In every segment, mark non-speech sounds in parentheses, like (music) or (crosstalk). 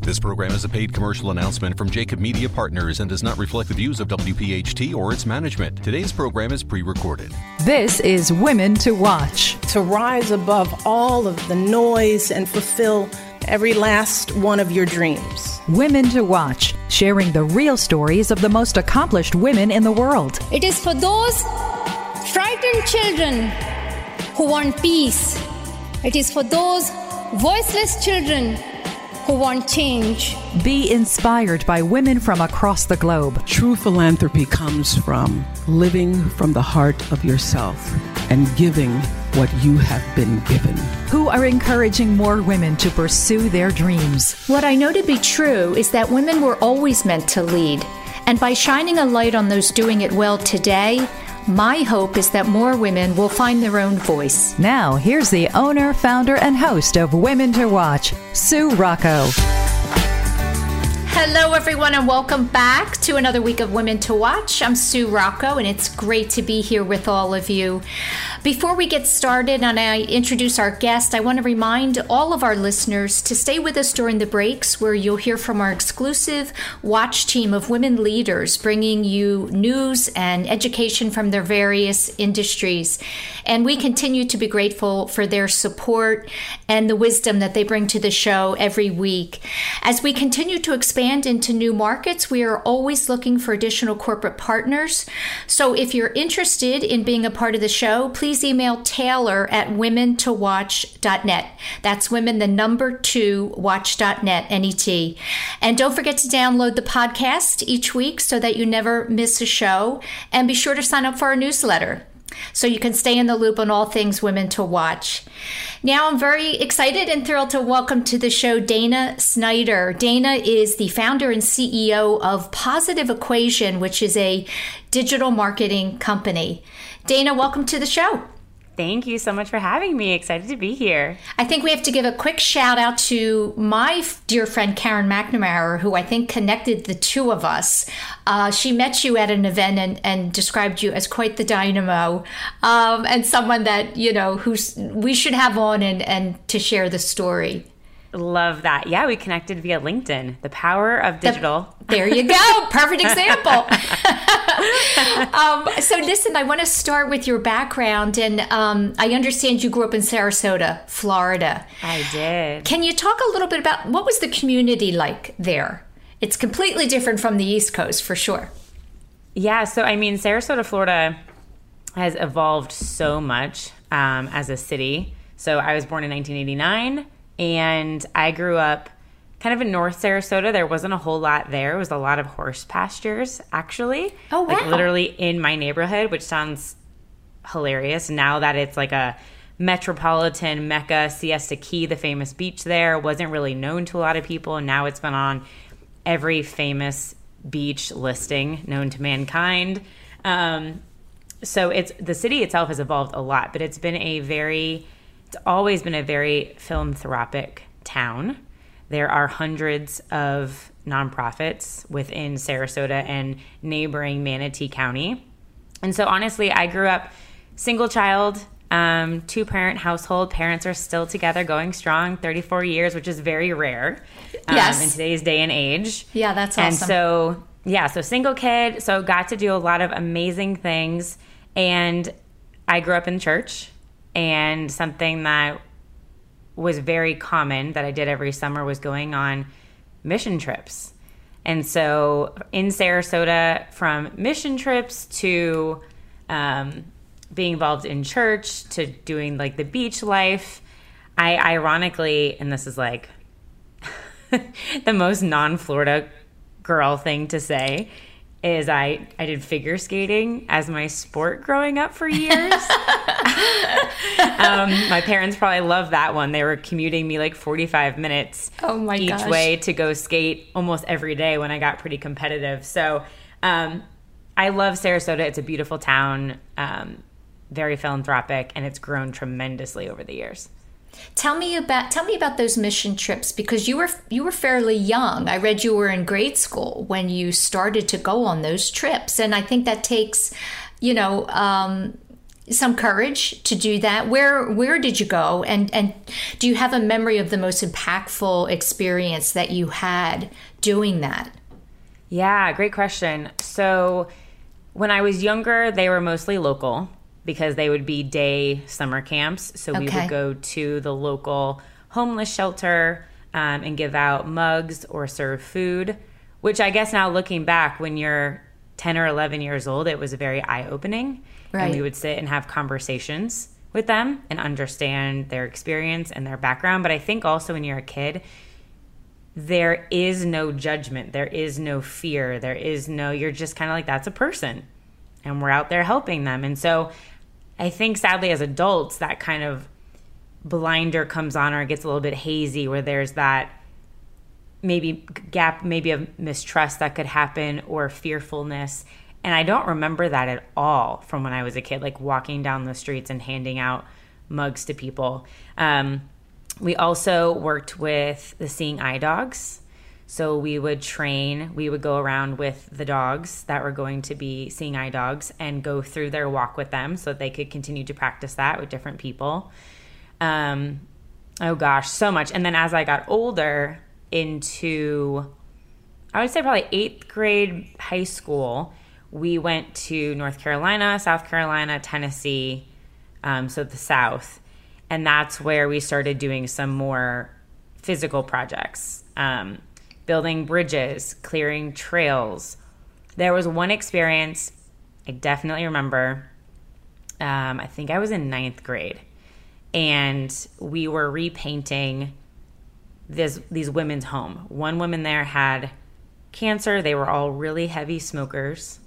This program is a paid commercial announcement from Jacob Media Partners and does not reflect the views of WPHT or its management. Today's program is pre recorded. This is Women to Watch. To rise above all of the noise and fulfill every last one of your dreams. Women to Watch, sharing the real stories of the most accomplished women in the world. It is for those frightened children who want peace. It is for those voiceless children who want change. Be inspired by women from across the globe. True philanthropy comes from living from the heart of yourself and giving what you have been given. Who are encouraging more women to pursue their dreams. What I know to be true is that women were always meant to lead. And by shining a light on those doing it well today, my hope is that more women will find their own voice. Now, here's the owner, founder, and host of Women to Watch, Sue Rocco. Hello, everyone, and welcome back to another week of Women to Watch. I'm Sue Rocco, and it's great to be here with all of you. Before we get started and I introduce our guest, I want to remind all of our listeners to stay with us during the breaks where you'll hear from our exclusive watch team of women leaders bringing you news and education from their various industries. And we continue to be grateful for their support and the wisdom that they bring to the show every week. As we continue to expand into new markets, we are always looking for additional corporate partners. So if you're interested in being a part of the show, please email Taylor at women2watch.net. That's women, the number two, watch.net, N-E-T. And don't forget to download the podcast each week so that you never miss a show. And be sure to sign up for our newsletter so you can stay in the loop on all things women to watch. Now, I'm very excited and thrilled to welcome to the show Dana Snyder. Dana is the founder and CEO of Positive Equation, which is a digital marketing company. Dana, welcome to the show. Thank you so much for having me. Excited to be here. I think we have to give a quick shout out to my dear friend Karen McNamara, who I think connected the two of us. Uh, she met you at an event and, and described you as quite the dynamo um, and someone that, you know, who's we should have on and, and to share the story. Love that. Yeah, we connected via LinkedIn. The power of digital. The, there you go. Perfect (laughs) example. (laughs) um, so, listen, I want to start with your background. And um, I understand you grew up in Sarasota, Florida. I did. Can you talk a little bit about what was the community like there? It's completely different from the East Coast, for sure. Yeah. So, I mean, Sarasota, Florida has evolved so much um, as a city. So, I was born in 1989 and I grew up kind of in North Sarasota. There wasn't a whole lot there. It was a lot of horse pastures, actually. Oh, wow. Like literally in my neighborhood, which sounds hilarious now that it's like a metropolitan mecca. Siesta Key, the famous beach there, wasn't really known to a lot of people. And now it's been on every famous beach listing known to mankind. Um, so it's the city itself has evolved a lot, but it's been a very it's always been a very philanthropic town. There are hundreds of nonprofits within Sarasota and neighboring Manatee County. And so, honestly, I grew up single child, um, two parent household. Parents are still together, going strong, 34 years, which is very rare. um, yes. in today's day and age. Yeah, that's awesome. And so, yeah, so single kid, so got to do a lot of amazing things. And I grew up in church, and something that was very common that I did every summer was going on mission trips. And so in Sarasota, from mission trips to um, being involved in church to doing like the beach life, I ironically, and this is like (laughs) the most non Florida girl thing to say, is I I did figure skating as my sport growing up for years. (laughs) um, my parents probably loved that one. They were commuting me like 45 minutes oh my each gosh. way to go skate almost every day when I got pretty competitive. So um, I love Sarasota. It's a beautiful town, um, very philanthropic, and it's grown tremendously over the years. Tell me about tell me about those mission trips because you were you were fairly young. I read you were in grade school when you started to go on those trips, and I think that takes, you know, um, some courage to do that. Where where did you go, and and do you have a memory of the most impactful experience that you had doing that? Yeah, great question. So when I was younger, they were mostly local because they would be day summer camps. So we Okay. would go to the local homeless shelter um, and give out mugs or serve food, which I guess now looking back, when you're 10 or 11 years old, it was very eye opening. And we would sit and have conversations with them and understand their experience and their background. But I think also when you're a kid, there is no judgment, there is no fear, there is no, you're just kind of like, that's a person. And we're out there helping them. And so I think sadly as adults, that kind of blinder comes on or it gets a little bit hazy where there's that maybe gap, maybe of mistrust that could happen or fearfulness. And I don't remember that at all from when I was a kid, like walking down the streets and handing out mugs to people. Um, we also worked with the Seeing Eye Dogs. So we would train, we would go around with the dogs that were going to be seeing eye dogs and go through their walk with them so that they could continue to practice that with different people. Um, oh gosh, so much. And then as I got older into, I would say probably eighth grade high school, we went to North Carolina, South Carolina, Tennessee, um, so the South. And that's where we started doing some more physical projects, um, building bridges, clearing trails. There was one experience I definitely remember. Um, I think I was in ninth grade, and we were repainting this these women's home. One woman there had cancer. They were all really heavy smokers,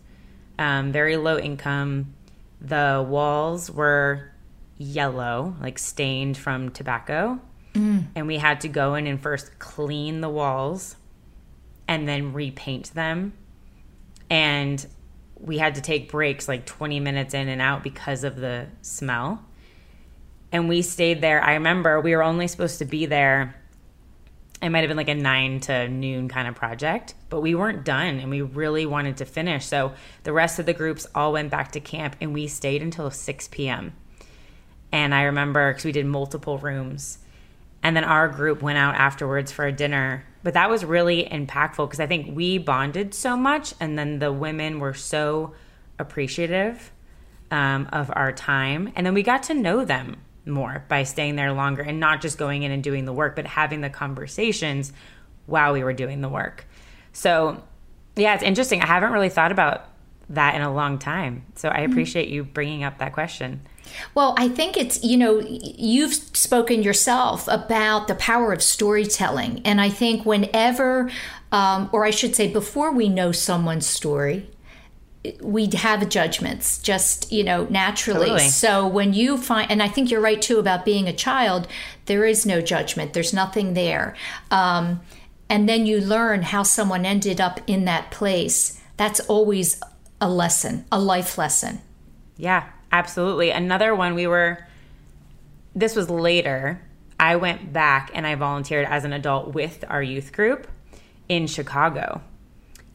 um, very low income. The walls were yellow, like stained from tobacco. And we had to go in and first clean the walls and then repaint them. And we had to take breaks like 20 minutes in and out because of the smell. And we stayed there. I remember we were only supposed to be there. It might have been like a nine to noon kind of project, but we weren't done and we really wanted to finish. So the rest of the groups all went back to camp and we stayed until 6 p.m. And I remember because we did multiple rooms. And then our group went out afterwards for a dinner. But that was really impactful because I think we bonded so much. And then the women were so appreciative um, of our time. And then we got to know them more by staying there longer and not just going in and doing the work, but having the conversations while we were doing the work. So, yeah, it's interesting. I haven't really thought about that in a long time. So I appreciate you bringing up that question. Well, I think it's, you know, you've spoken yourself about the power of storytelling. And I think whenever, um, or I should say, before we know someone's story, we have judgments just, you know, naturally. Totally. So when you find, and I think you're right too about being a child, there is no judgment, there's nothing there. Um, and then you learn how someone ended up in that place. That's always a lesson, a life lesson. Yeah, absolutely. Another one we were this was later. I went back and I volunteered as an adult with our youth group in Chicago.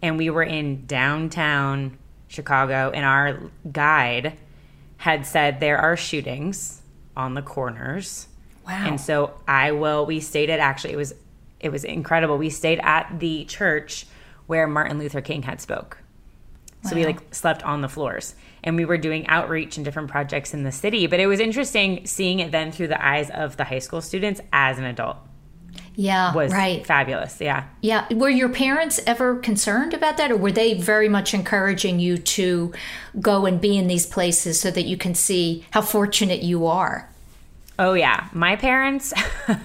And we were in downtown Chicago and our guide had said there are shootings on the corners. Wow. And so I will we stayed at actually it was it was incredible. We stayed at the church where Martin Luther King had spoke. So we like slept on the floors and we were doing outreach and different projects in the city. But it was interesting seeing it then through the eyes of the high school students as an adult. Yeah, Was right. fabulous. Yeah. Yeah. Were your parents ever concerned about that, or were they very much encouraging you to go and be in these places so that you can see how fortunate you are? Oh yeah, my parents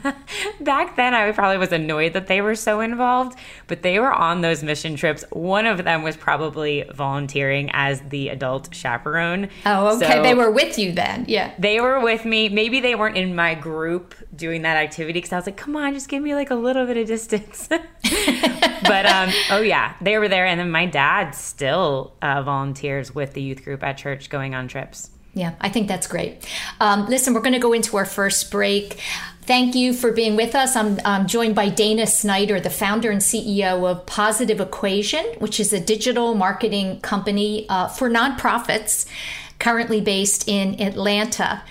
(laughs) back then I probably was annoyed that they were so involved, but they were on those mission trips. One of them was probably volunteering as the adult chaperone. Oh, okay. So they were with you then. Yeah. They were with me. Maybe they weren't in my group doing that activity because I was like, "Come on, just give me like a little bit of distance." (laughs) but um, oh yeah, they were there, and then my dad still uh, volunteers with the youth group at church, going on trips. Yeah, I think that's great. Um, listen, we're going to go into our first break. Thank you for being with us. I'm, I'm joined by Dana Snyder, the founder and CEO of Positive Equation, which is a digital marketing company uh, for nonprofits currently based in Atlanta.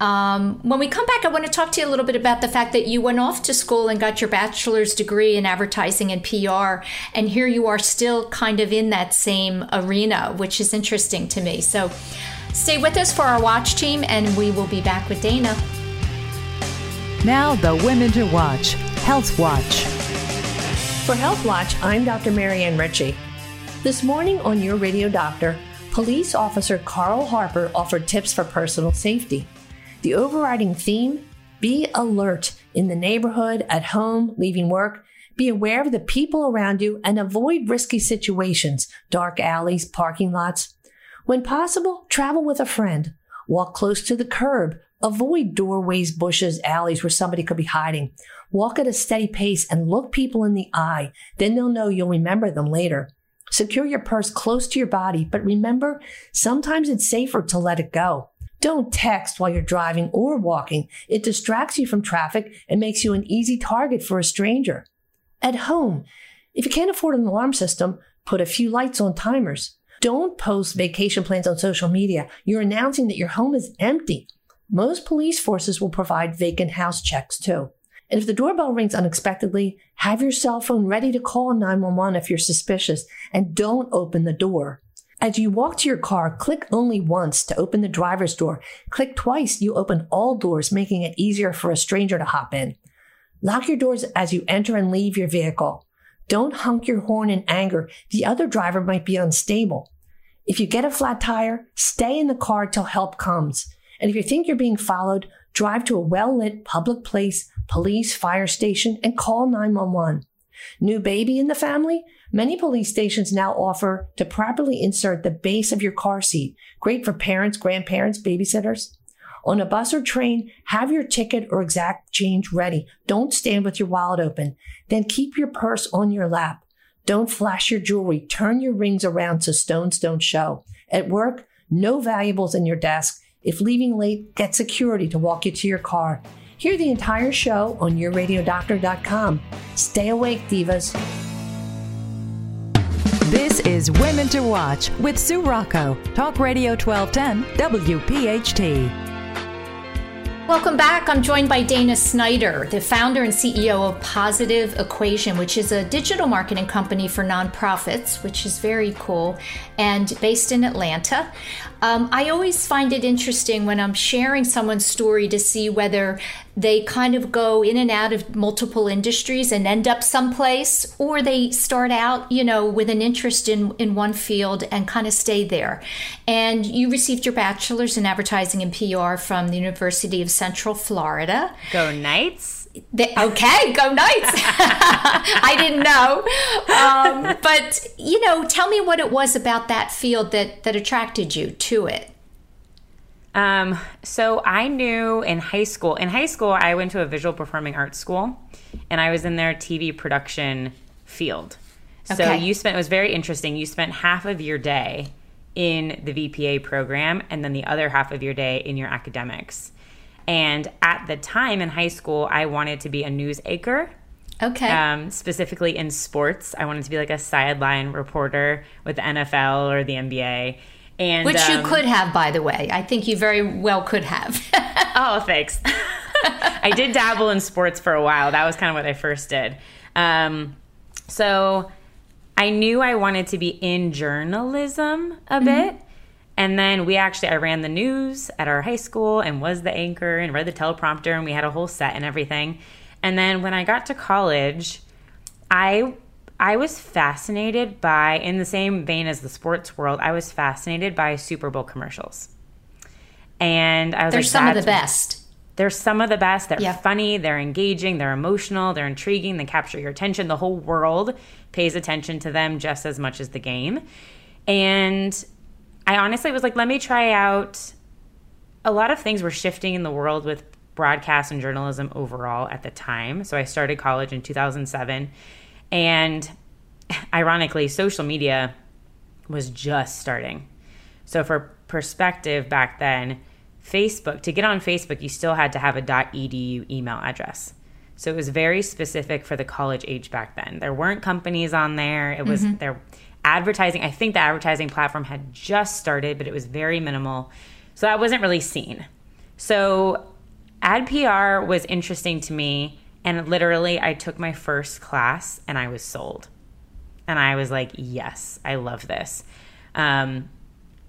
Um, when we come back, I want to talk to you a little bit about the fact that you went off to school and got your bachelor's degree in advertising and PR, and here you are still kind of in that same arena, which is interesting to me. So stay with us for our watch team, and we will be back with Dana. Now, the Women to Watch Health Watch. For Health Watch, I'm Dr. Marianne Ritchie. This morning on Your Radio Doctor, police officer Carl Harper offered tips for personal safety. The overriding theme be alert in the neighborhood, at home, leaving work. Be aware of the people around you and avoid risky situations, dark alleys, parking lots. When possible, travel with a friend. Walk close to the curb. Avoid doorways, bushes, alleys where somebody could be hiding. Walk at a steady pace and look people in the eye. Then they'll know you'll remember them later. Secure your purse close to your body, but remember, sometimes it's safer to let it go. Don't text while you're driving or walking. It distracts you from traffic and makes you an easy target for a stranger. At home, if you can't afford an alarm system, put a few lights on timers. Don't post vacation plans on social media. You're announcing that your home is empty. Most police forces will provide vacant house checks too. And if the doorbell rings unexpectedly, have your cell phone ready to call 911 if you're suspicious and don't open the door. As you walk to your car, click only once to open the driver's door. Click twice, you open all doors, making it easier for a stranger to hop in. Lock your doors as you enter and leave your vehicle. Don't honk your horn in anger. The other driver might be unstable. If you get a flat tire, stay in the car till help comes. And if you think you're being followed, drive to a well lit public place, police, fire station, and call 911. New baby in the family? Many police stations now offer to properly insert the base of your car seat. Great for parents, grandparents, babysitters. On a bus or train, have your ticket or exact change ready. Don't stand with your wallet open. Then keep your purse on your lap. Don't flash your jewelry. Turn your rings around so stones don't show. At work, no valuables in your desk. If leaving late, get security to walk you to your car. Hear the entire show on yourradiodoctor.com. Stay awake, divas. This is Women to Watch with Sue Rocco, Talk Radio 1210, WPHT. Welcome back. I'm joined by Dana Snyder, the founder and CEO of Positive Equation, which is a digital marketing company for nonprofits, which is very cool and based in Atlanta. Um, I always find it interesting when I'm sharing someone's story to see whether they kind of go in and out of multiple industries and end up someplace, or they start out, you know, with an interest in, in one field and kind of stay there. And you received your bachelor's in advertising and PR from the University of Central Florida. Go Knights. They, okay, go Knights. (laughs) I didn't know. Um, but, you know, tell me what it was about that field that, that attracted you to it. Um, so I knew in high school, in high school, I went to a visual performing arts school and I was in their TV production field. So Okay. you spent, it was very interesting. You spent half of your day in the VPA program and then the other half of your day in your academics. And at the time in high school, I wanted to be a news anchor. Okay. Um, specifically in sports, I wanted to be like a sideline reporter with the NFL or the NBA. And Which you um, could have, by the way. I think you very well could have. (laughs) Oh, thanks. (laughs) I did dabble in sports for a while. That was kind of what I first did. Um, so I knew I wanted to be in journalism a Mm-hmm. bit. And then we actually, I ran the news at our high school and was the anchor and read the teleprompter, and we had a whole set and everything. And then when I got to college, I I was fascinated by, in the same vein as the sports world, I was fascinated by Super Bowl commercials. And I was They're like, some of the best. they're some of the best. They're Yeah. funny, they're engaging, they're emotional, they're intriguing, they capture your attention. The whole world pays attention to them just as much as the game. And I honestly was like, let me try out. A lot of things were shifting in the world with broadcast and journalism overall at the time. So I started college in 2007. And ironically, social media was just starting. So, for perspective, back then, Facebook, to get on Facebook, you still had to have a .edu email address. So it was very specific for the college age back then. There weren't companies on there. It was mm-hmm. their advertising. I think the advertising platform had just started, but it was very minimal. So that wasn't really seen. So ad PR was interesting to me. And literally, I took my first class and I was sold. And I was like, yes, I love this. Um,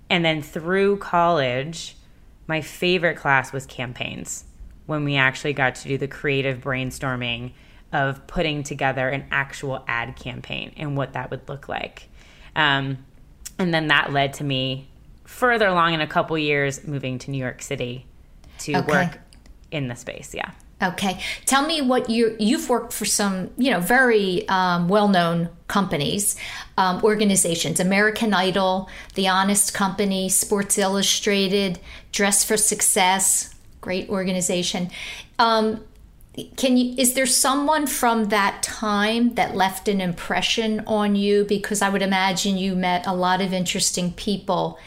and then through college, my favorite class was campaigns when we actually got to do the creative brainstorming of putting together an actual ad campaign and what that would look like. Um, and then that led to me further along in a couple years moving to New York City to Okay. work in the space. Yeah. Okay, tell me what you you've worked for some you know very um, well known companies, um, organizations: American Idol, The Honest Company, Sports Illustrated, Dress for Success, great organization. Um, can you is there someone from that time that left an impression on you? Because i would imagine you met a lot of interesting people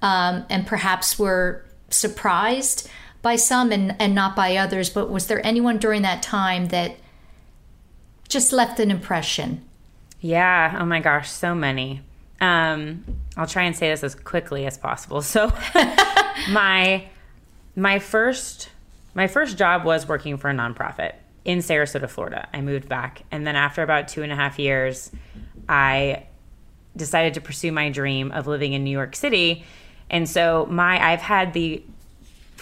um, and perhaps were surprised by some and, and not by others but was there anyone during that time that just left an impression Yeah. Oh my gosh, so many. Um, I'll try and say this as quickly as possible. So (laughs) my my first my first job was working for a nonprofit in Sarasota, Florida. I moved back, and then after about two and a half years, I decided to pursue my dream of living in New York City. And so my I've had the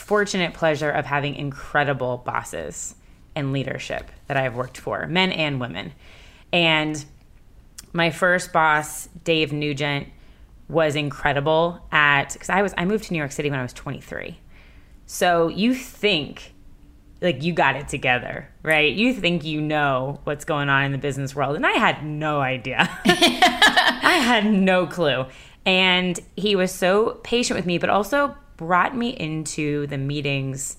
fortunate pleasure of having incredible bosses and leadership that I've worked for, men and women. And my first boss, Dave Nugent, was incredible at because I was I moved to New York City when I was 23. So you think like you got it together, right? You think you know what's going on in the business world, and I had no idea. (laughs) I had no clue. And he was so patient with me, but also brought me into the meetings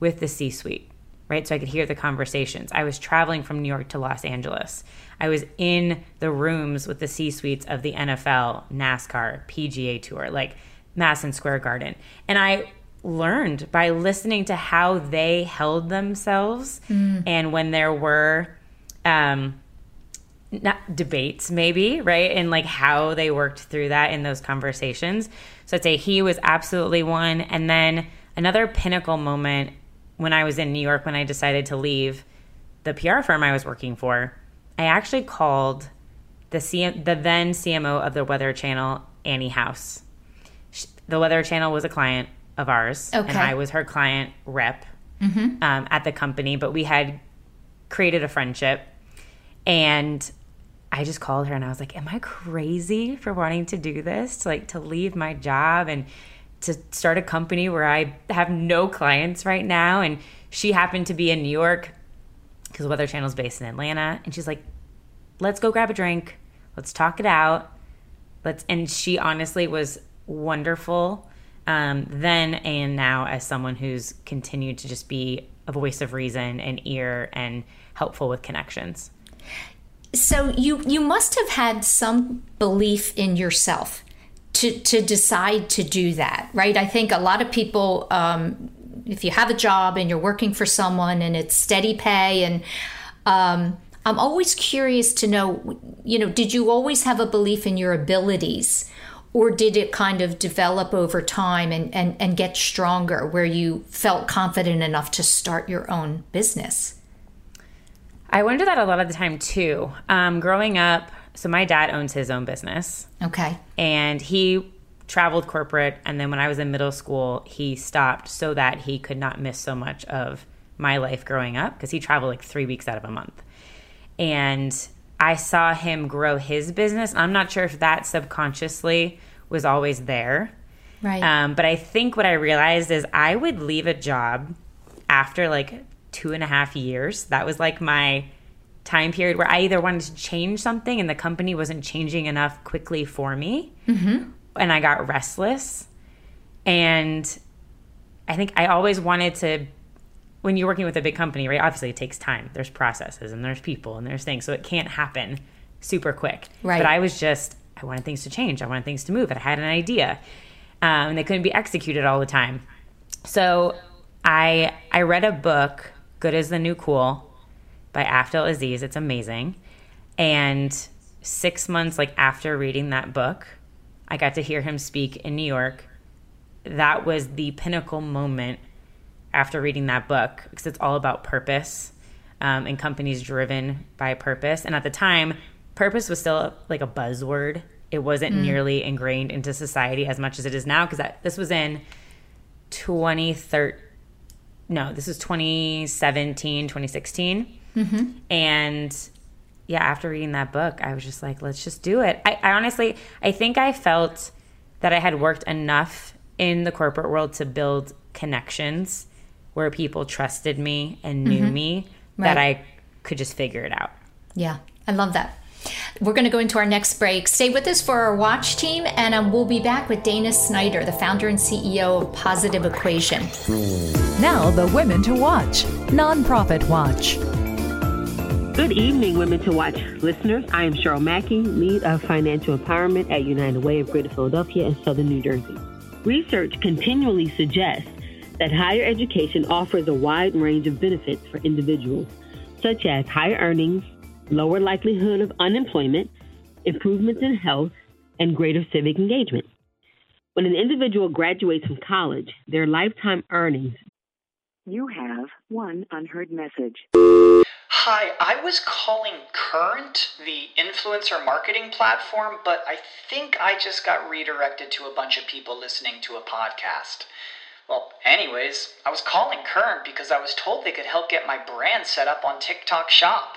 with the C suite, right? So I could hear the conversations. I was traveling from New York to Los Angeles. I was in the rooms with the C suites of the NFL, NASCAR, PGA Tour, like Madison Square Garden. And I learned by listening to how they held themselves and when there were um, not debates maybe right and like how they worked through that in those conversations so i'd say he was absolutely one. And then another pinnacle moment when i was in new york when i decided to leave the pr firm i was working for i actually called the CM, the then cmo of the weather channel annie house. Sh- the weather channel was a client of ours. And i was her client rep um, at the company but we had created a friendship. And I just called her and I was like, "Am I crazy for wanting to do this? Like to leave my job and to start a company where I have no clients right now?" And she happened to be in New York because Weather Channel's based in Atlanta, and she's like, "Let's go grab a drink. Let's talk it out. Let's." And she honestly was wonderful um, then and now as someone who's continued to just be a voice of reason and ear and helpful with connections. So you you must have had some belief in yourself to to decide to do that right i think a lot of people um, if you have a job and you're working for someone and it's steady pay and um, i'm always curious to know you know did you always have a belief in your abilities or did it kind of develop over time and, and, and get stronger where you felt confident enough to start your own business? I wonder that a lot of the time too. Um, growing up, so my dad owns his own business. Okay. And he traveled corporate. And then when I was in middle school, he stopped so that he could not miss so much of my life growing up because he traveled like three weeks out of a month. And I saw him grow his business. I'm not sure if that subconsciously was always there. Right. Um, but I think what I realized is I would leave a job after like two and a half years. That was like my time period where I either wanted to change something and the company wasn't changing enough quickly for me. Mm-hmm. And I got restless. And I think I always wanted to when you're working with a big company, right? Obviously, it takes time. There's processes and there's people and there's things, so it can't happen super quick. Right. But I was just, I wanted things to change. I wanted things to move. I had an idea, um, and they couldn't be executed all the time. So I I read a book, "Good Is the New Cool," by Afdhel Aziz. It's amazing. And six months like after reading that book, I got to hear him speak in New York. That was the pinnacle moment after reading that book because it's all about purpose um, and companies driven by purpose. And at the time, purpose was still like a buzzword. It wasn't Mm. nearly ingrained into society as much as it is now because this was in 2013. No, this was 2017, 2016. Mm-hmm. And yeah, after reading that book, I was just like, let's just do it. I, I honestly, I think I felt that I had worked enough in the corporate world to build connections where people trusted me and knew Mhm. me that I could just figure it out. Yeah, I love that. We're going to go into our next break. Stay with us for our watch team, and um, we'll be back with Dana Snyder, the founder and CEO of Positive Equation. Now, the Women to Watch Nonprofit Watch. Good evening, Women to Watch listeners. I am Cheryl Mackey, lead of financial empowerment at United Way of Greater Philadelphia and Southern New Jersey. Research continually suggests that higher education offers a wide range of benefits for individuals, such as higher earnings, lower likelihood of unemployment, improvements in health, and greater civic engagement. When an individual graduates from college, their lifetime earnings You have one unheard message. Hi, I was calling Current, the influencer marketing platform, but I think I just got redirected to a bunch of people listening to a podcast. Well, anyways, I was calling Current because I was told they could help get my brand set up on TikTok Shop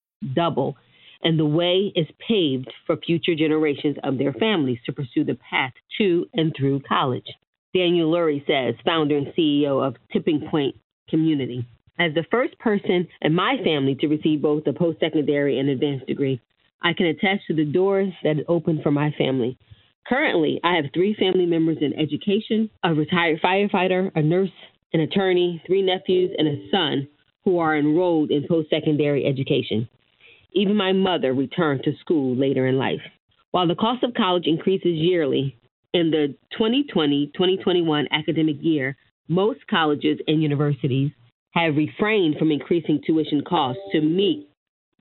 Double, and the way is paved for future generations of their families to pursue the path to and through college. Daniel Lurie says, founder and CEO of Tipping Point Community. As the first person in my family to receive both a post secondary and advanced degree, I can attest to the doors that opened for my family. Currently, I have three family members in education a retired firefighter, a nurse, an attorney, three nephews, and a son who are enrolled in post secondary education. Even my mother returned to school later in life. While the cost of college increases yearly, in the 2020 2021 academic year, most colleges and universities have refrained from increasing tuition costs to meet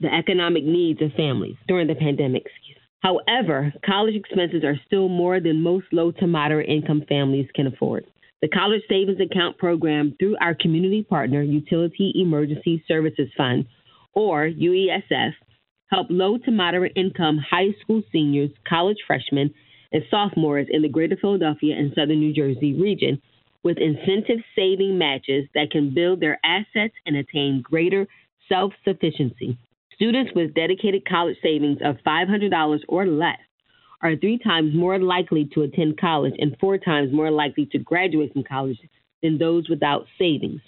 the economic needs of families during the pandemic. However, college expenses are still more than most low to moderate income families can afford. The College Savings Account program through our community partner, Utility Emergency Services Fund, or UESF, help low to moderate income high school seniors, college freshmen, and sophomores in the greater Philadelphia and southern New Jersey region with incentive saving matches that can build their assets and attain greater self sufficiency. Students with dedicated college savings of $500 or less are three times more likely to attend college and four times more likely to graduate from college than those without savings.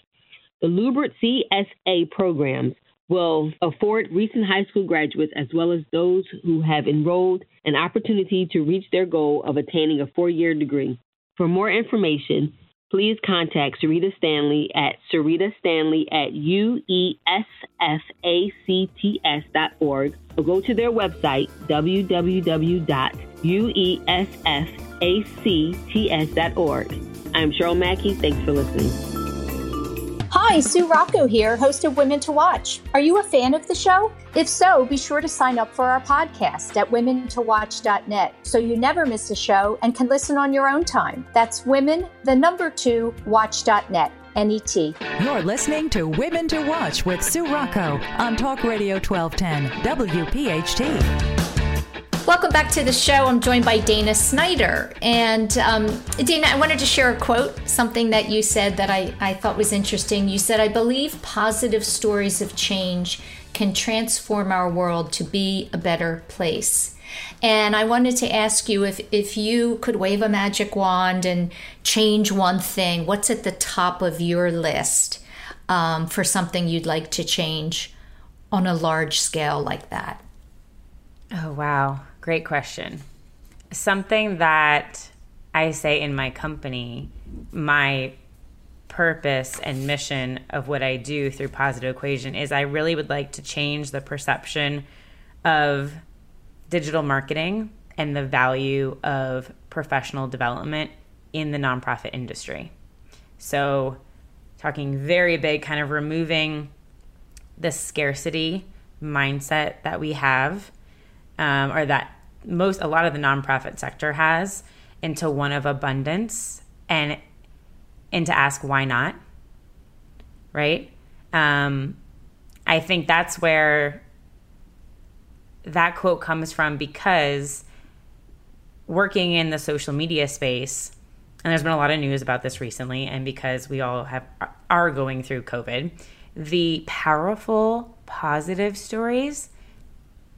The Lubert CSA programs will afford recent high school graduates as well as those who have enrolled an opportunity to reach their goal of attaining a four year degree. For more information, please contact Sarita Stanley at Sarita Stanley at uesfacts.org or go to their website www.uesfacts.org. I'm Cheryl Mackey. Thanks for listening. Hi, Sue Rocco here, host of Women to Watch. Are you a fan of the show? If so, be sure to sign up for our podcast at womentowatch.net so you never miss a show and can listen on your own time. That's women, the number two, watch.net. NET. You're listening to Women to Watch with Sue Rocco on Talk Radio 1210, WPHT. Welcome back to the show. I'm joined by Dana Snyder. And um, Dana, I wanted to share a quote, something that you said that I, I thought was interesting. You said, I believe positive stories of change can transform our world to be a better place. And I wanted to ask you if, if you could wave a magic wand and change one thing, what's at the top of your list um, for something you'd like to change on a large scale like that? Oh, wow. Great question. Something that I say in my company, my purpose and mission of what I do through Positive Equation is I really would like to change the perception of digital marketing and the value of professional development in the nonprofit industry. So, talking very big, kind of removing the scarcity mindset that we have um, or that most a lot of the nonprofit sector has into one of abundance and and to ask why not right? Um, i think that's where that quote comes from because working in the social media space and there's been a lot of news about this recently and because we all have are going through covid the powerful positive stories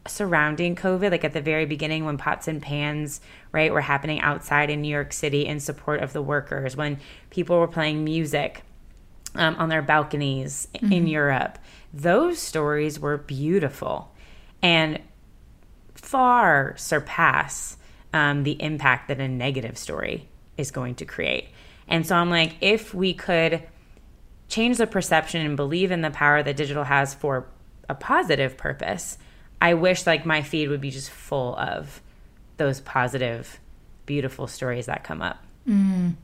surrounding COVID, like at the very beginning when pots and pans, right, were happening outside in New York City in support of the workers, when people were playing music um, on their balconies mm-hmm. in Europe, those stories were beautiful and far surpass um, the impact that a negative story is going to create. And so I'm like, if we could change the perception and believe in the power that digital has for a positive purpose, I wish like my feed would be just full of those positive, beautiful stories that come up. Mm.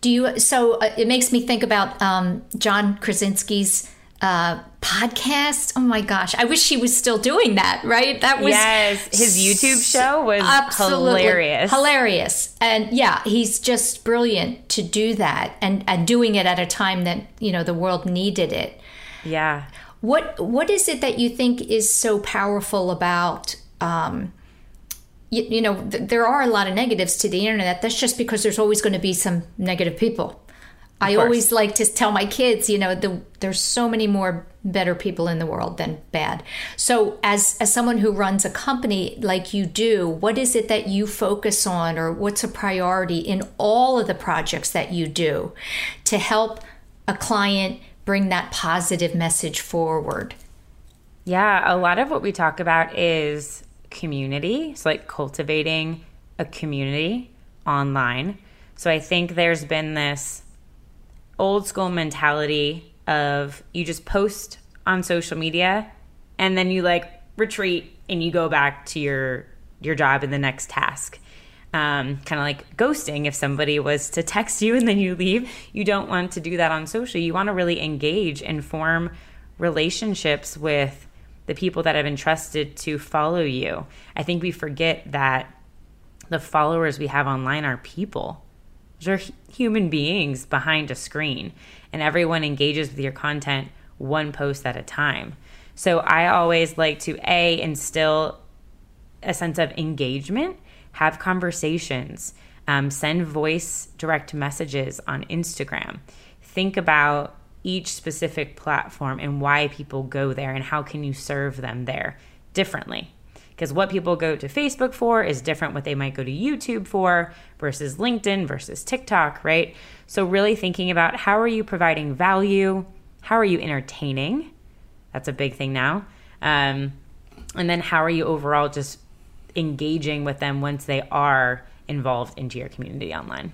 Do you? So uh, it makes me think about um, John Krasinski's uh, podcast. Oh my gosh, I wish he was still doing that. Right? That was yes. His YouTube show was hilarious, hilarious, and yeah, he's just brilliant to do that and and doing it at a time that you know the world needed it. Yeah. What what is it that you think is so powerful about? Um, you, you know, th- there are a lot of negatives to the internet. That's just because there's always going to be some negative people. I always like to tell my kids, you know, the, there's so many more better people in the world than bad. So, as as someone who runs a company like you do, what is it that you focus on, or what's a priority in all of the projects that you do to help a client bring that positive message forward? Yeah, a lot of what we talk about is community. So, like cultivating a community online. So, I think there's been this old school mentality of you just post on social media and then you like retreat and you go back to your your job in the next task um, kind of like ghosting. If somebody was to text you and then you leave, you don't want to do that on social. You want to really engage and form relationships with the people that have entrusted to follow you. I think we forget that the followers we have online are people. They're human beings behind a screen, and everyone engages with your content one post at a time. So I always like to A, instill a sense of engagement have conversations, Um, send voice direct messages on Instagram. Think about each specific platform and why people go there and how can you serve them there differently because what people go to Facebook for is different what they might go to YouTube for versus LinkedIn versus TikTok, right? So really thinking about how are you providing value? How are you entertaining? That's a big thing now. Um, and then how are you overall just engaging with them once they are involved into your community online?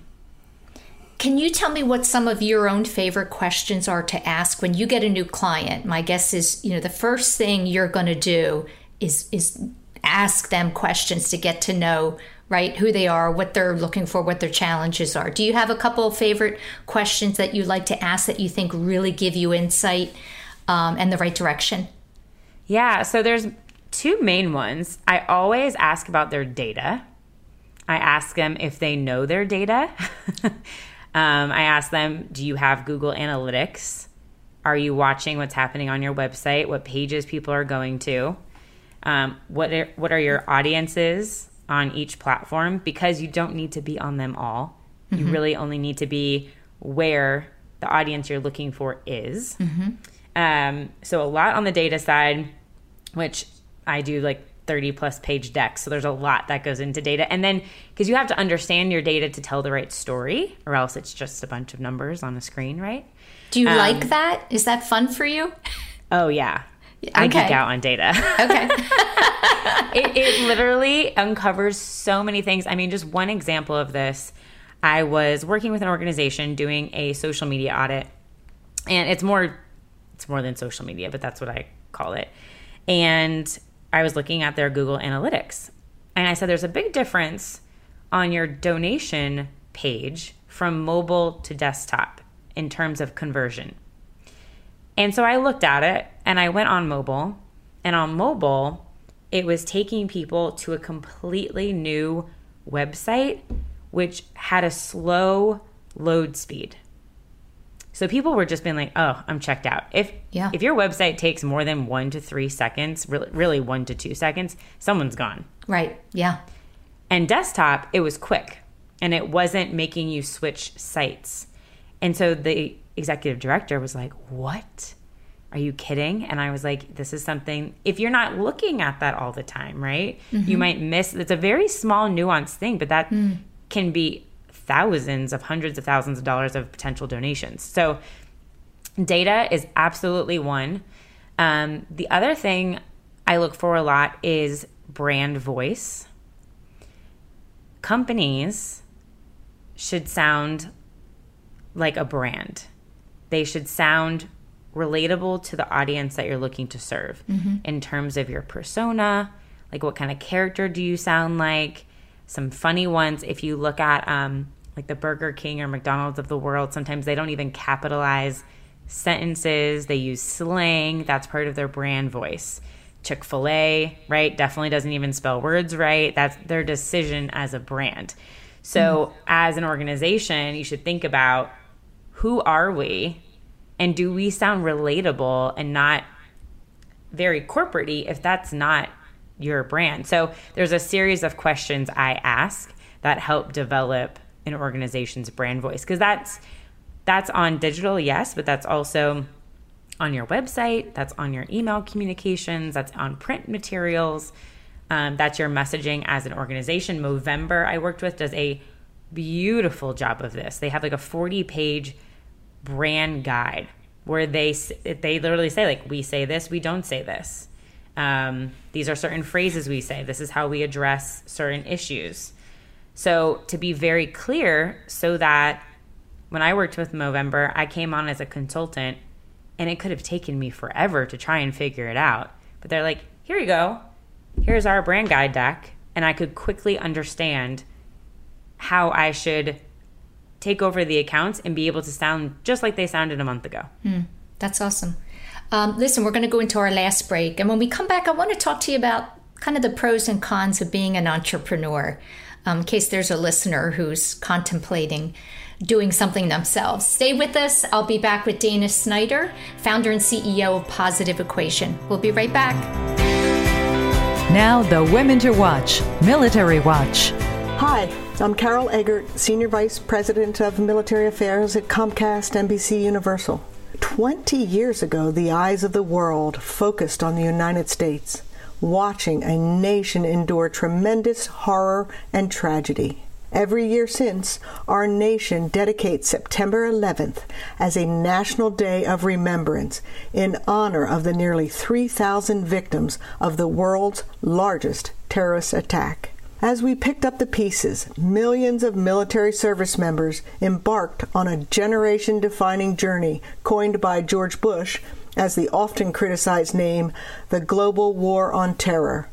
Can you tell me what some of your own favorite questions are to ask when you get a new client? My guess is, you know, the first thing you're going to do is is ask them questions to get to know right who they are what they're looking for what their challenges are do you have a couple of favorite questions that you like to ask that you think really give you insight um, and the right direction yeah so there's two main ones i always ask about their data i ask them if they know their data (laughs) um, i ask them do you have google analytics are you watching what's happening on your website what pages people are going to um, what are, what are your audiences on each platform because you don't need to be on them all. Mm-hmm. You really only need to be where the audience you're looking for is. Mm-hmm. Um, so a lot on the data side, which I do like 30 plus page decks. So there's a lot that goes into data. And then because you have to understand your data to tell the right story, or else it's just a bunch of numbers on a screen, right? Do you um, like that? Is that fun for you? Oh, yeah. I geek out on data. Okay. (laughs) (laughs) it, it literally uncovers so many things. I mean, just one example of this I was working with an organization doing a social media audit, and it's more it's more than social media, but that's what I call it. And I was looking at their Google Analytics, and I said there's a big difference on your donation page from mobile to desktop in terms of conversion. And so I looked at it and I went on mobile. And on mobile, it was taking people to a completely new website, which had a slow load speed. So people were just being like, "Oh, I'm checked out." If yeah. if your website takes more than 1 to 3 seconds, really, really 1 to 2 seconds, someone's gone. Right. Yeah. And desktop, it was quick and it wasn't making you switch sites. And so the executive director was like, What? Are you kidding? And I was like, This is something, if you're not looking at that all the time, right? Mm-hmm. You might miss, it's a very small, nuanced thing, but that mm. can be thousands of hundreds of thousands of dollars of potential donations. So, data is absolutely one. Um, the other thing I look for a lot is brand voice. Companies should sound like a brand they should sound relatable to the audience that you're looking to serve mm-hmm. in terms of your persona like what kind of character do you sound like some funny ones if you look at um, like the burger king or mcdonald's of the world sometimes they don't even capitalize sentences they use slang that's part of their brand voice chick-fil-a right definitely doesn't even spell words right that's their decision as a brand so mm-hmm. as an organization you should think about who are we? And do we sound relatable and not very corporatey if that's not your brand? So there's a series of questions I ask that help develop an organization's brand voice because that's that's on digital, yes, but that's also on your website, that's on your email communications, that's on print materials. Um, that's your messaging as an organization. Movember, I worked with, does a beautiful job of this. They have like a 40 page brand guide where they they literally say like we say this, we don't say this. Um, these are certain phrases we say. This is how we address certain issues. So to be very clear, so that when I worked with Movember, I came on as a consultant, and it could have taken me forever to try and figure it out. But they're like, here you go, here's our brand guide deck, and I could quickly understand how I should take over the accounts and be able to sound just like they sounded a month ago. Mm, that's awesome. Um, listen, we're going to go into our last break. And when we come back, I want to talk to you about kind of the pros and cons of being an entrepreneur, um, in case there's a listener who's contemplating doing something themselves. Stay with us. I'll be back with Dana Snyder, founder and CEO of Positive Equation. We'll be right back. Now, the Women to Watch Military Watch. Hi. I'm Carol Eggert, Senior Vice President of Military Affairs at Comcast NBC Universal. Twenty years ago, the eyes of the world focused on the United States, watching a nation endure tremendous horror and tragedy. Every year since, our nation dedicates September 11th as a national day of remembrance in honor of the nearly 3,000 victims of the world's largest terrorist attack. As we picked up the pieces, millions of military service members embarked on a generation defining journey coined by George Bush as the often criticized name, the Global War on Terror.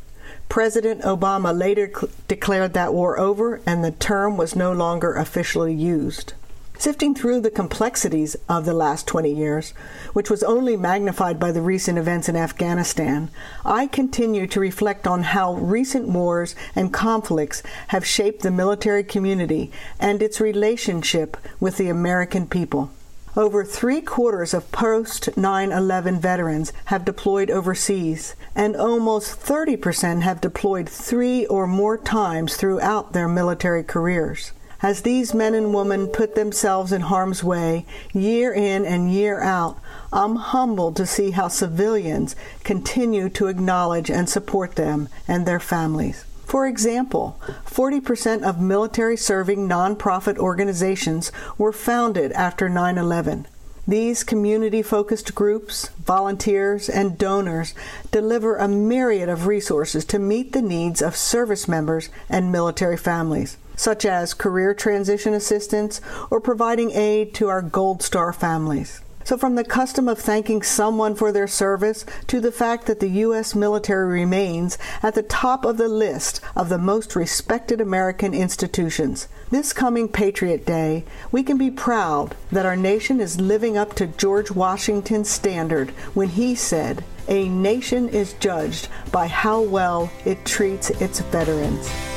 President Obama later cl- declared that war over and the term was no longer officially used. Sifting through the complexities of the last 20 years, which was only magnified by the recent events in Afghanistan, I continue to reflect on how recent wars and conflicts have shaped the military community and its relationship with the American people. Over three quarters of post 9 11 veterans have deployed overseas, and almost 30% have deployed three or more times throughout their military careers. As these men and women put themselves in harm's way year in and year out, I'm humbled to see how civilians continue to acknowledge and support them and their families. For example, 40% of military serving nonprofit organizations were founded after 9 11. These community focused groups, volunteers, and donors deliver a myriad of resources to meet the needs of service members and military families, such as career transition assistance or providing aid to our Gold Star families. So, from the custom of thanking someone for their service to the fact that the U.S. military remains at the top of the list of the most respected American institutions, this coming Patriot Day, we can be proud that our nation is living up to George Washington's standard when he said, A nation is judged by how well it treats its veterans.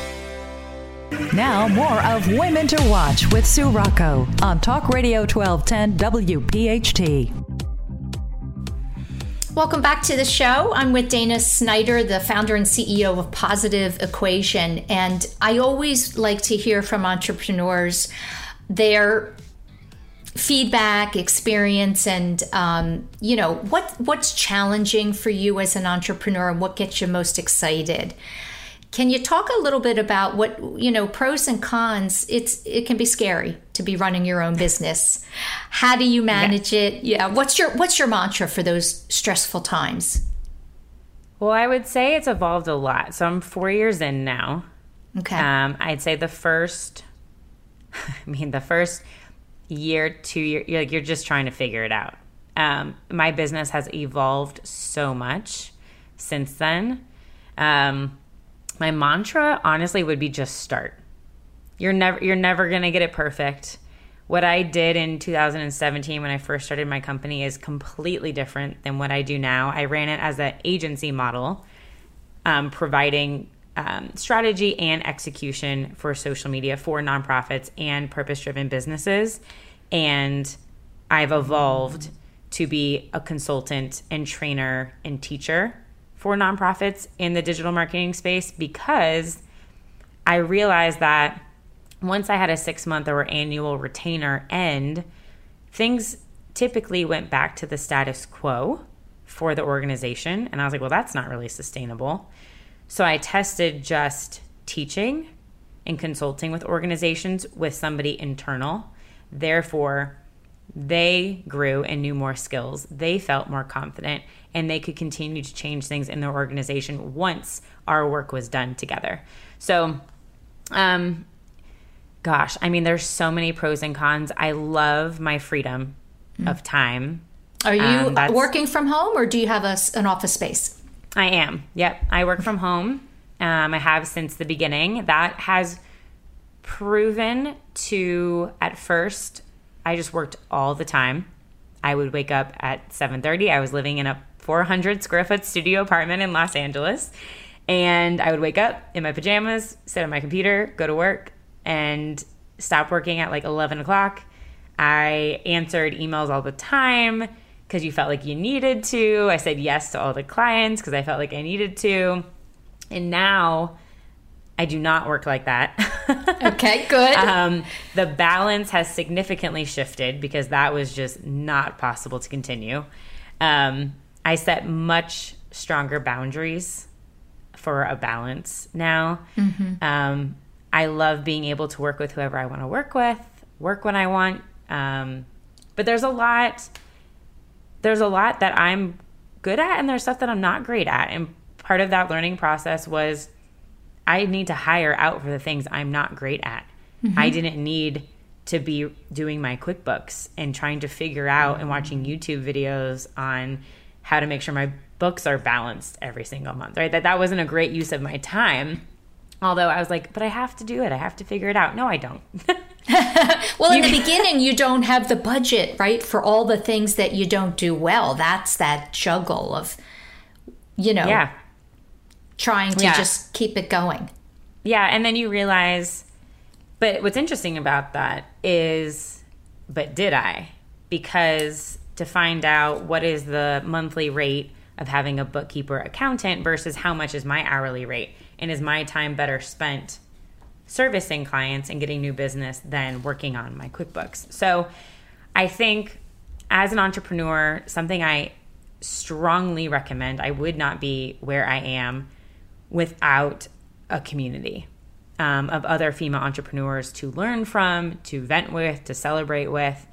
Now, more of Women to Watch with Sue Rocco on Talk Radio 1210 WPHT. Welcome back to the show. I'm with Dana Snyder, the founder and CEO of Positive Equation. And I always like to hear from entrepreneurs their feedback, experience, and um, you know what what's challenging for you as an entrepreneur and what gets you most excited. Can you talk a little bit about what you know pros and cons? It's it can be scary to be running your own business. How do you manage yeah. it? Yeah, what's your what's your mantra for those stressful times? Well, I would say it's evolved a lot. So I'm four years in now. Okay. Um, I'd say the first, (laughs) I mean, the first year, two year, you're like you're just trying to figure it out. Um, my business has evolved so much since then. Um, my mantra honestly would be just start. You're never you're never going to get it perfect. What I did in 2017 when I first started my company is completely different than what I do now. I ran it as an agency model, um, providing um, strategy and execution for social media for nonprofits and purpose driven businesses. And I've evolved to be a consultant and trainer and teacher for nonprofits in the digital marketing space because I realized that once I had a six month or annual retainer end, things typically went back to the status quo for the organization. And I was like, well, that's not really sustainable. So I tested just teaching and consulting with organizations with somebody internal. Therefore, they grew and knew more skills. They felt more confident and they could continue to change things in their organization once our work was done together. So, um, gosh, I mean, there's so many pros and cons. I love my freedom mm. of time. Are you um, working from home or do you have a, an office space? I am. Yep. I work from home. Um, I have since the beginning. That has proven to, at first, I just worked all the time. I would wake up at 7:30. I was living in a 400 square foot studio apartment in Los Angeles, and I would wake up in my pajamas, sit on my computer, go to work, and stop working at like 11 o'clock. I answered emails all the time because you felt like you needed to. I said yes to all the clients because I felt like I needed to. And now I do not work like that. (laughs) okay, good. Um, the balance has significantly shifted because that was just not possible to continue. Um, I set much stronger boundaries for a balance now. Mm-hmm. Um, I love being able to work with whoever I want to work with, work when I want. Um, but there's a lot. There's a lot that I'm good at, and there's stuff that I'm not great at. And part of that learning process was I need to hire out for the things I'm not great at. Mm-hmm. I didn't need to be doing my QuickBooks and trying to figure out and watching YouTube videos on how to make sure my books are balanced every single month, right? That that wasn't a great use of my time. Although I was like, but I have to do it. I have to figure it out. No, I don't. (laughs) well, in the beginning, you don't have the budget, right, for all the things that you don't do well. That's that juggle of, you know, yeah. Trying to Yeah. just keep it going. Yeah, and then you realize, but what's interesting about that is, but did I? Because to find out what is the monthly rate of having a bookkeeper accountant versus how much is my hourly rate, and is my time better spent servicing clients and getting new business than working on my QuickBooks? So I think as an entrepreneur, something I strongly recommend, I would not be where I am without a community um, of other female entrepreneurs to learn from, to vent with, to celebrate with.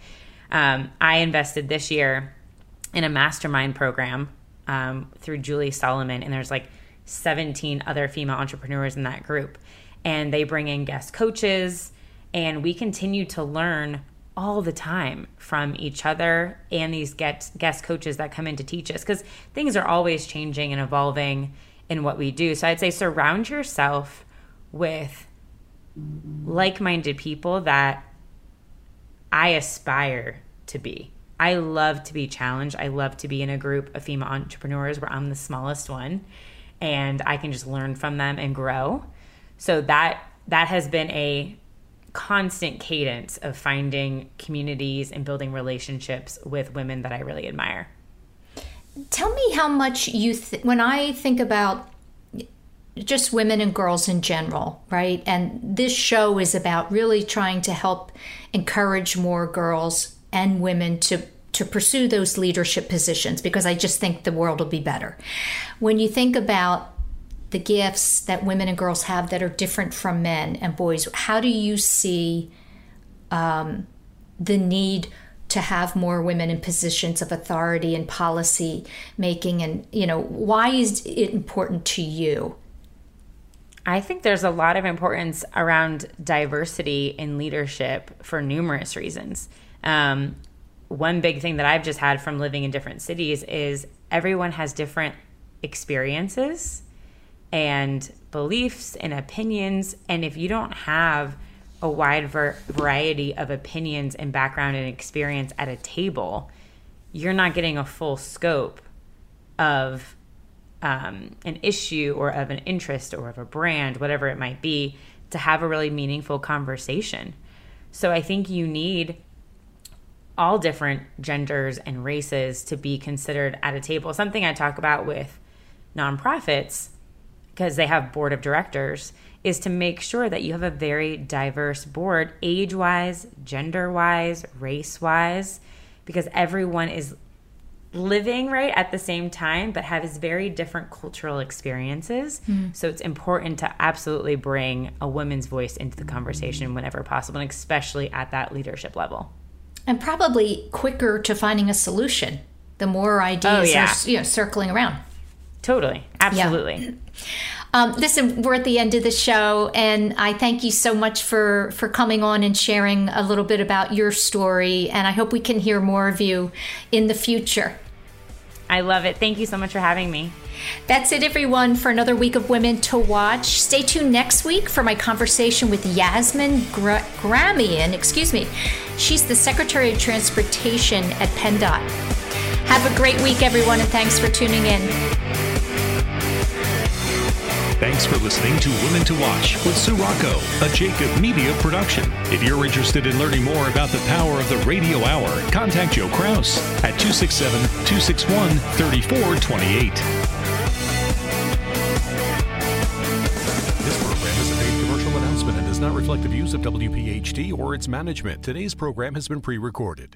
Um, I invested this year in a mastermind program um, through Julie Solomon, and there's like 17 other female entrepreneurs in that group. And they bring in guest coaches, and we continue to learn all the time from each other and these guest, guest coaches that come in to teach us because things are always changing and evolving in what we do. So I'd say surround yourself with like minded people that I aspire to be. I love to be challenged. I love to be in a group of female entrepreneurs where I'm the smallest one and I can just learn from them and grow. So that that has been a constant cadence of finding communities and building relationships with women that I really admire. Tell me how much you, th- when I think about just women and girls in general, right? And this show is about really trying to help encourage more girls and women to to pursue those leadership positions because I just think the world will be better. When you think about the gifts that women and girls have that are different from men and boys, how do you see um, the need to have more women in positions of authority and policy making? And, you know, why is it important to you? I think there's a lot of importance around diversity in leadership for numerous reasons. Um, one big thing that I've just had from living in different cities is everyone has different experiences and beliefs and opinions. And if you don't have a wide ver- variety of opinions and background and experience at a table, you're not getting a full scope of um, an issue or of an interest or of a brand, whatever it might be, to have a really meaningful conversation. So I think you need all different genders and races to be considered at a table. Something I talk about with nonprofits, because they have board of directors, is to make sure that you have a very diverse board, age wise, gender wise, race wise, because everyone is living right at the same time but has very different cultural experiences Mm. so it's important to absolutely bring a woman's voice into the conversation whenever possible and especially at that leadership level And probably quicker to finding a solution the more ideas Oh, yeah. are you know, circling around. totally absolutely Um, listen, we're at the end of the show, and I thank you so much for for coming on and sharing a little bit about your story. And I hope we can hear more of you in the future. i love it thank you so much for having me That's it, everyone, for another week of Women to Watch. Stay tuned next week for my conversation with Yassmin Gra- Gramian. Excuse me. She's the Secretary of Transportation at PennDOT. Have a great week, everyone, and thanks for tuning in. Thanks for listening to Women to Watch with Sue Rocco, a Jacob Media production. If you're interested in learning more about the power of the radio hour, contact Joe Kraus at 267 261 3428. This program is a paid commercial announcement and does not reflect the views of WPHT or its management. Today's program has been pre recorded.